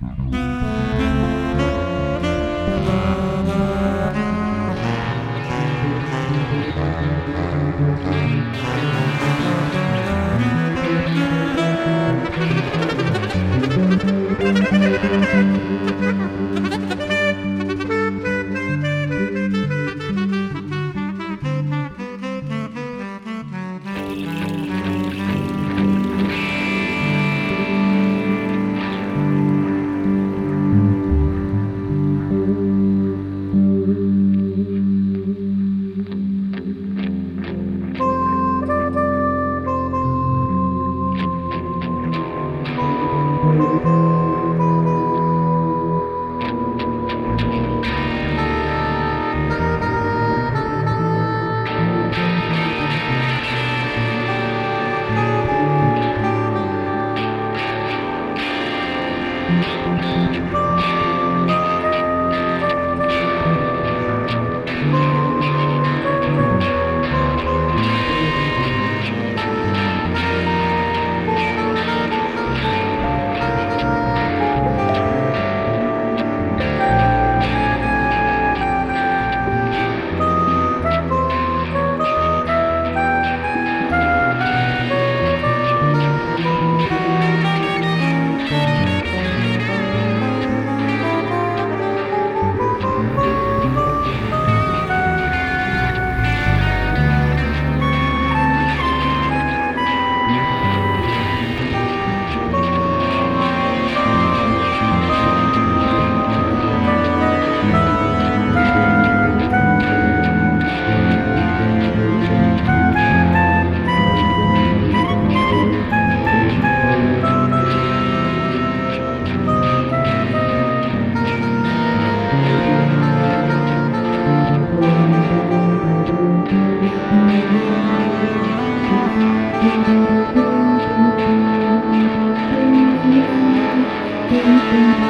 thank you Música Thank you.